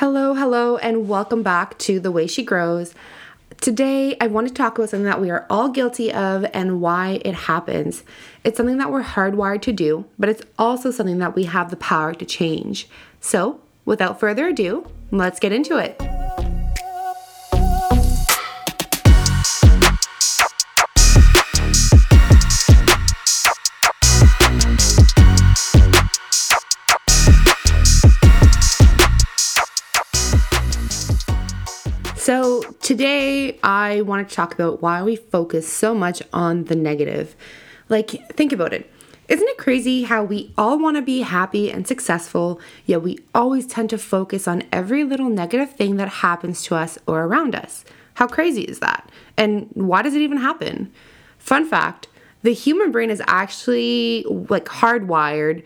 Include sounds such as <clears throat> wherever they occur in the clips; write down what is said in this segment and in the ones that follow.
Hello, hello, and welcome back to The Way She Grows. Today, I want to talk about something that we are all guilty of and why it happens. It's something that we're hardwired to do, but it's also something that we have the power to change. So, without further ado, let's get into it. I want to talk about why we focus so much on the negative. Like, think about it. Isn't it crazy how we all want to be happy and successful, yet we always tend to focus on every little negative thing that happens to us or around us? How crazy is that? And why does it even happen? Fun fact the human brain is actually like hardwired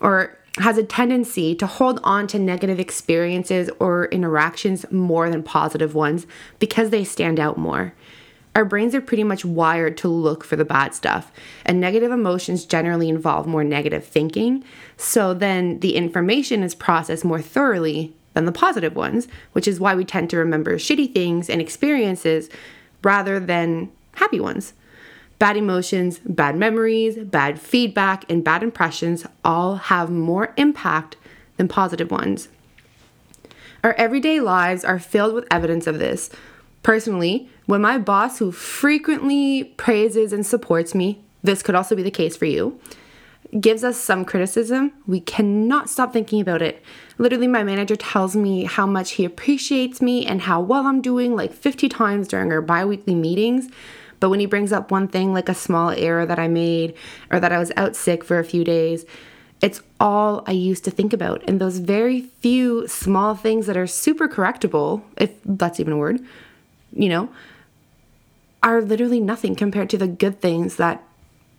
or has a tendency to hold on to negative experiences or interactions more than positive ones because they stand out more. Our brains are pretty much wired to look for the bad stuff, and negative emotions generally involve more negative thinking. So then the information is processed more thoroughly than the positive ones, which is why we tend to remember shitty things and experiences rather than happy ones. Bad emotions, bad memories, bad feedback, and bad impressions all have more impact than positive ones. Our everyday lives are filled with evidence of this. Personally, when my boss, who frequently praises and supports me, this could also be the case for you, gives us some criticism, we cannot stop thinking about it. Literally, my manager tells me how much he appreciates me and how well I'm doing like 50 times during our bi weekly meetings. But when he brings up one thing like a small error that I made or that I was out sick for a few days, it's all I used to think about. And those very few small things that are super correctable, if that's even a word, you know, are literally nothing compared to the good things that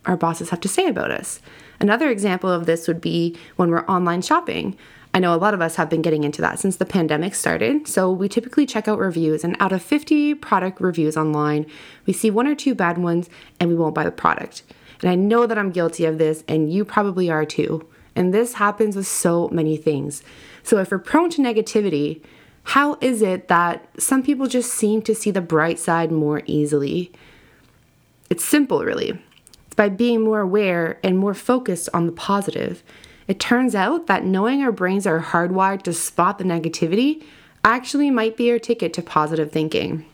our bosses have to say about us. Another example of this would be when we're online shopping. I know a lot of us have been getting into that since the pandemic started. So we typically check out reviews, and out of 50 product reviews online, we see one or two bad ones and we won't buy the product. And I know that I'm guilty of this, and you probably are too. And this happens with so many things. So if we're prone to negativity, how is it that some people just seem to see the bright side more easily? It's simple, really. It's by being more aware and more focused on the positive. It turns out that knowing our brains are hardwired to spot the negativity actually might be our ticket to positive thinking.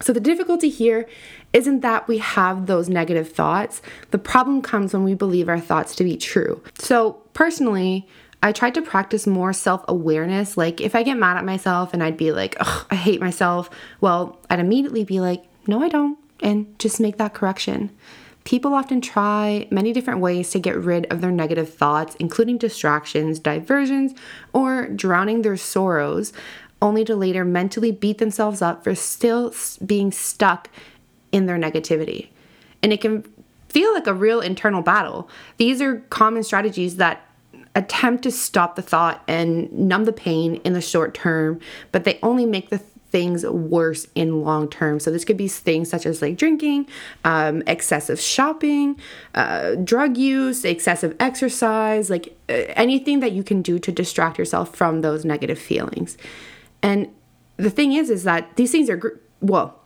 So, the difficulty here isn't that we have those negative thoughts. The problem comes when we believe our thoughts to be true. So, personally, I tried to practice more self awareness. Like, if I get mad at myself and I'd be like, I hate myself, well, I'd immediately be like, no, I don't, and just make that correction. People often try many different ways to get rid of their negative thoughts, including distractions, diversions, or drowning their sorrows, only to later mentally beat themselves up for still being stuck in their negativity. And it can feel like a real internal battle. These are common strategies that attempt to stop the thought and numb the pain in the short term, but they only make the things worse in long term. So this could be things such as like drinking, um, excessive shopping, uh, drug use, excessive exercise, like uh, anything that you can do to distract yourself from those negative feelings. And the thing is, is that these things are well.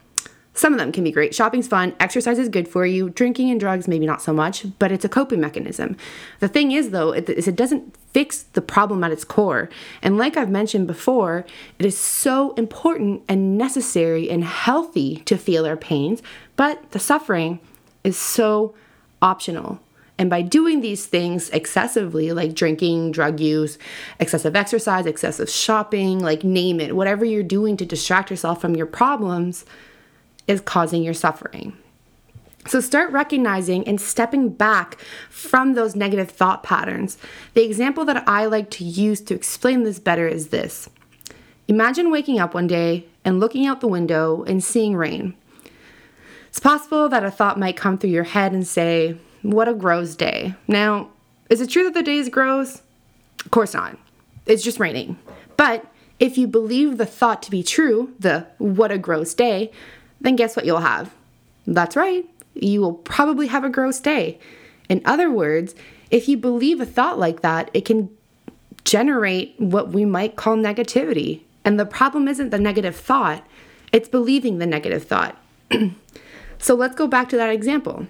Some of them can be great. Shopping's fun, exercise is good for you, drinking and drugs, maybe not so much, but it's a coping mechanism. The thing is, though, is it doesn't fix the problem at its core. And like I've mentioned before, it is so important and necessary and healthy to feel our pains, but the suffering is so optional. And by doing these things excessively, like drinking, drug use, excessive exercise, excessive shopping, like name it, whatever you're doing to distract yourself from your problems, is causing your suffering. So start recognizing and stepping back from those negative thought patterns. The example that I like to use to explain this better is this Imagine waking up one day and looking out the window and seeing rain. It's possible that a thought might come through your head and say, What a gross day. Now, is it true that the day is gross? Of course not. It's just raining. But if you believe the thought to be true, the what a gross day, then guess what you'll have? That's right, you will probably have a gross day. In other words, if you believe a thought like that, it can generate what we might call negativity. And the problem isn't the negative thought, it's believing the negative thought. <clears throat> so let's go back to that example.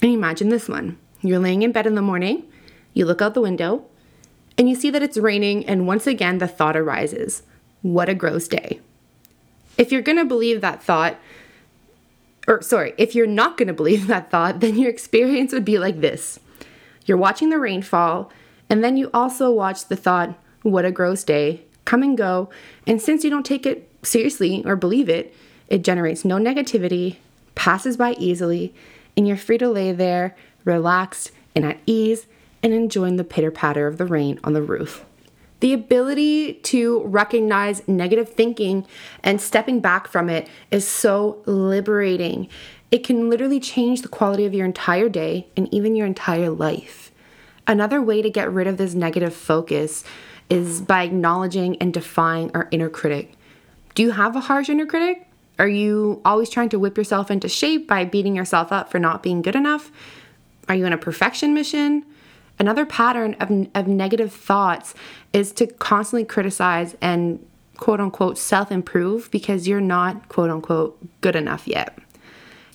And imagine this one. You're laying in bed in the morning, you look out the window, and you see that it's raining, and once again the thought arises What a gross day. If you're gonna believe that thought, or sorry, if you're not gonna believe that thought, then your experience would be like this You're watching the rainfall, and then you also watch the thought, What a gross day, come and go. And since you don't take it seriously or believe it, it generates no negativity, passes by easily, and you're free to lay there, relaxed and at ease, and enjoying the pitter patter of the rain on the roof. The ability to recognize negative thinking and stepping back from it is so liberating. It can literally change the quality of your entire day and even your entire life. Another way to get rid of this negative focus is by acknowledging and defying our inner critic. Do you have a harsh inner critic? Are you always trying to whip yourself into shape by beating yourself up for not being good enough? Are you in a perfection mission? Another pattern of, of negative thoughts is to constantly criticize and quote unquote self improve because you're not quote unquote good enough yet.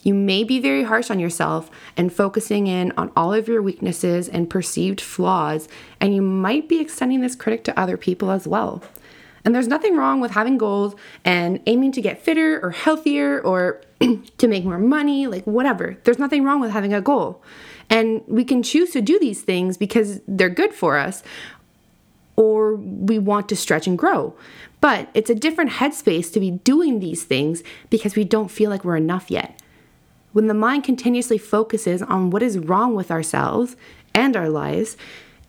You may be very harsh on yourself and focusing in on all of your weaknesses and perceived flaws, and you might be extending this critic to other people as well. And there's nothing wrong with having goals and aiming to get fitter or healthier or <clears throat> to make more money, like whatever. There's nothing wrong with having a goal. And we can choose to do these things because they're good for us or we want to stretch and grow. But it's a different headspace to be doing these things because we don't feel like we're enough yet. When the mind continuously focuses on what is wrong with ourselves and our lives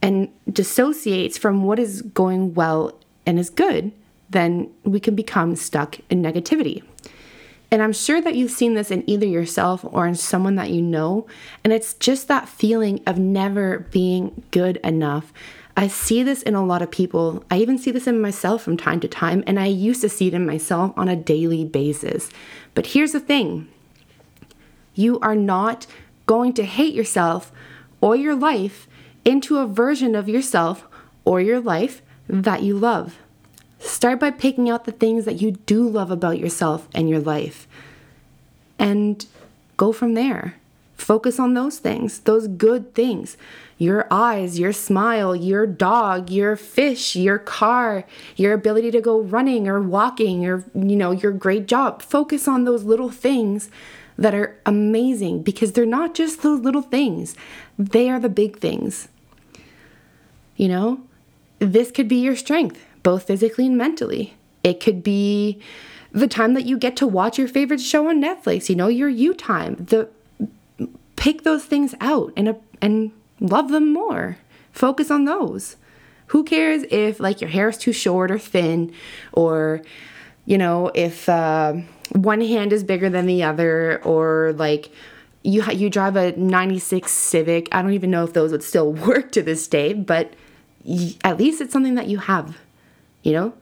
and dissociates from what is going well and is good, then we can become stuck in negativity. And I'm sure that you've seen this in either yourself or in someone that you know. And it's just that feeling of never being good enough. I see this in a lot of people. I even see this in myself from time to time. And I used to see it in myself on a daily basis. But here's the thing you are not going to hate yourself or your life into a version of yourself or your life that you love. Start by picking out the things that you do love about yourself and your life and go from there. Focus on those things, those good things. Your eyes, your smile, your dog, your fish, your car, your ability to go running or walking or you know, your great job. Focus on those little things that are amazing because they're not just those little things. They are the big things. You know, this could be your strength, both physically and mentally. It could be the time that you get to watch your favorite show on Netflix, you know, your you time. The pick those things out and and love them more. Focus on those. Who cares if like your hair is too short or thin or you know, if uh, one hand is bigger than the other or like you you drive a 96 Civic. I don't even know if those would still <laughs> work to this day, but at least it's something that you have, you know?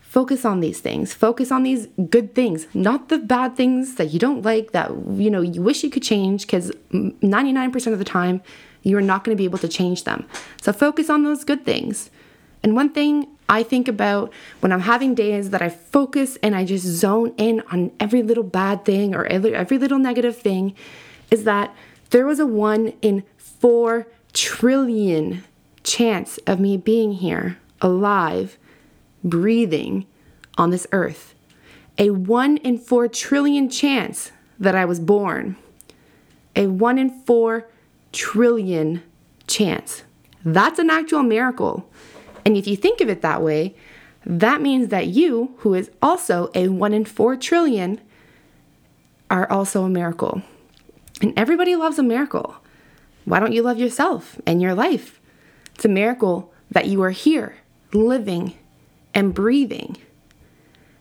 Focus on these things. Focus on these good things, not the bad things that you don't like that you know you wish you could change cuz 99% of the time you are not going to be able to change them. So focus on those good things. And one thing I think about when I'm having days that I focus and I just zone in on every little bad thing or every, little negative thing is that there was a 1 in 4 trillion chance of me being here, alive, breathing on this earth. A 1 in 4 trillion chance that I was born. A 1 in 4 trillion chance. That's an actual miracle. And if you think of it that way, that means that you, who is also a 1 in 4 trillion, are also a miracle. And everybody loves a miracle. Why don't you love yourself and your life? It's a miracle that you are here, living and breathing.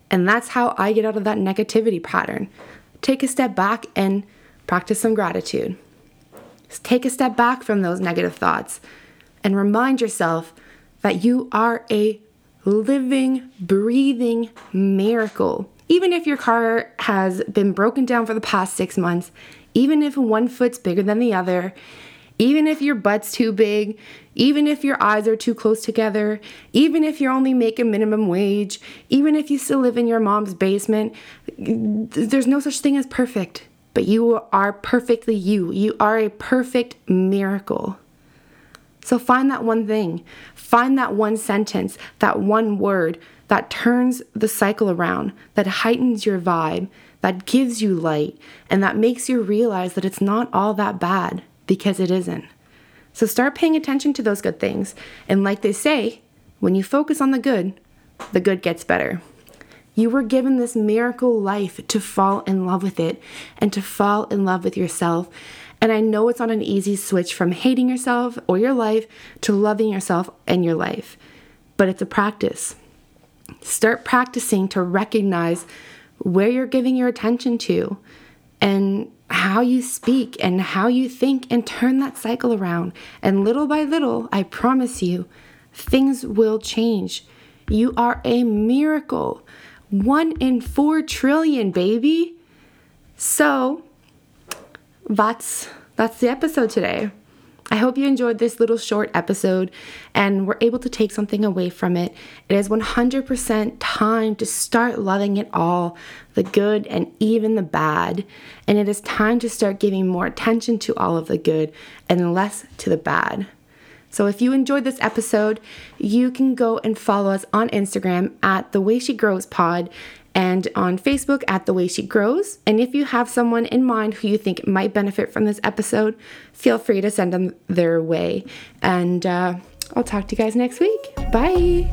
And that's how I get out of that negativity pattern. Take a step back and practice some gratitude. Take a step back from those negative thoughts and remind yourself that you are a living, breathing miracle. Even if your car has been broken down for the past six months, even if one foot's bigger than the other, Even if your butt's too big, even if your eyes are too close together, even if you're only making minimum wage, even if you still live in your mom's basement, there's no such thing as perfect. But you are perfectly you. You are a perfect miracle. So find that one thing, find that one sentence, that one word that turns the cycle around, that heightens your vibe, that gives you light, and that makes you realize that it's not all that bad because it isn't. So start paying attention to those good things. And like they say, when you focus on the good, the good gets better. You were given this miracle life to fall in love with it and to fall in love with yourself and I know it's not an easy switch from hating yourself or your life to loving yourself and your life, but it's a practice. Start practicing to recognize where you're giving your attention to and how you speak and how you think and turn that cycle around. And little by little, I promise you, things will change. You are a miracle. One in four trillion, baby. So, that's that's the episode today. I hope you enjoyed this little short episode and were able to take something away from it. It is 100% time to start loving it all the good and even the bad. And it is time to start giving more attention to all of the good and less to the bad. So if you enjoyed this episode, you can go and follow us on Instagram at The Way She Grows Pod and on Facebook at The Way She Grows. And if you have someone in mind who you think might benefit from this episode, feel free to send them their way. And uh, I'll talk to you guys next week. Bye.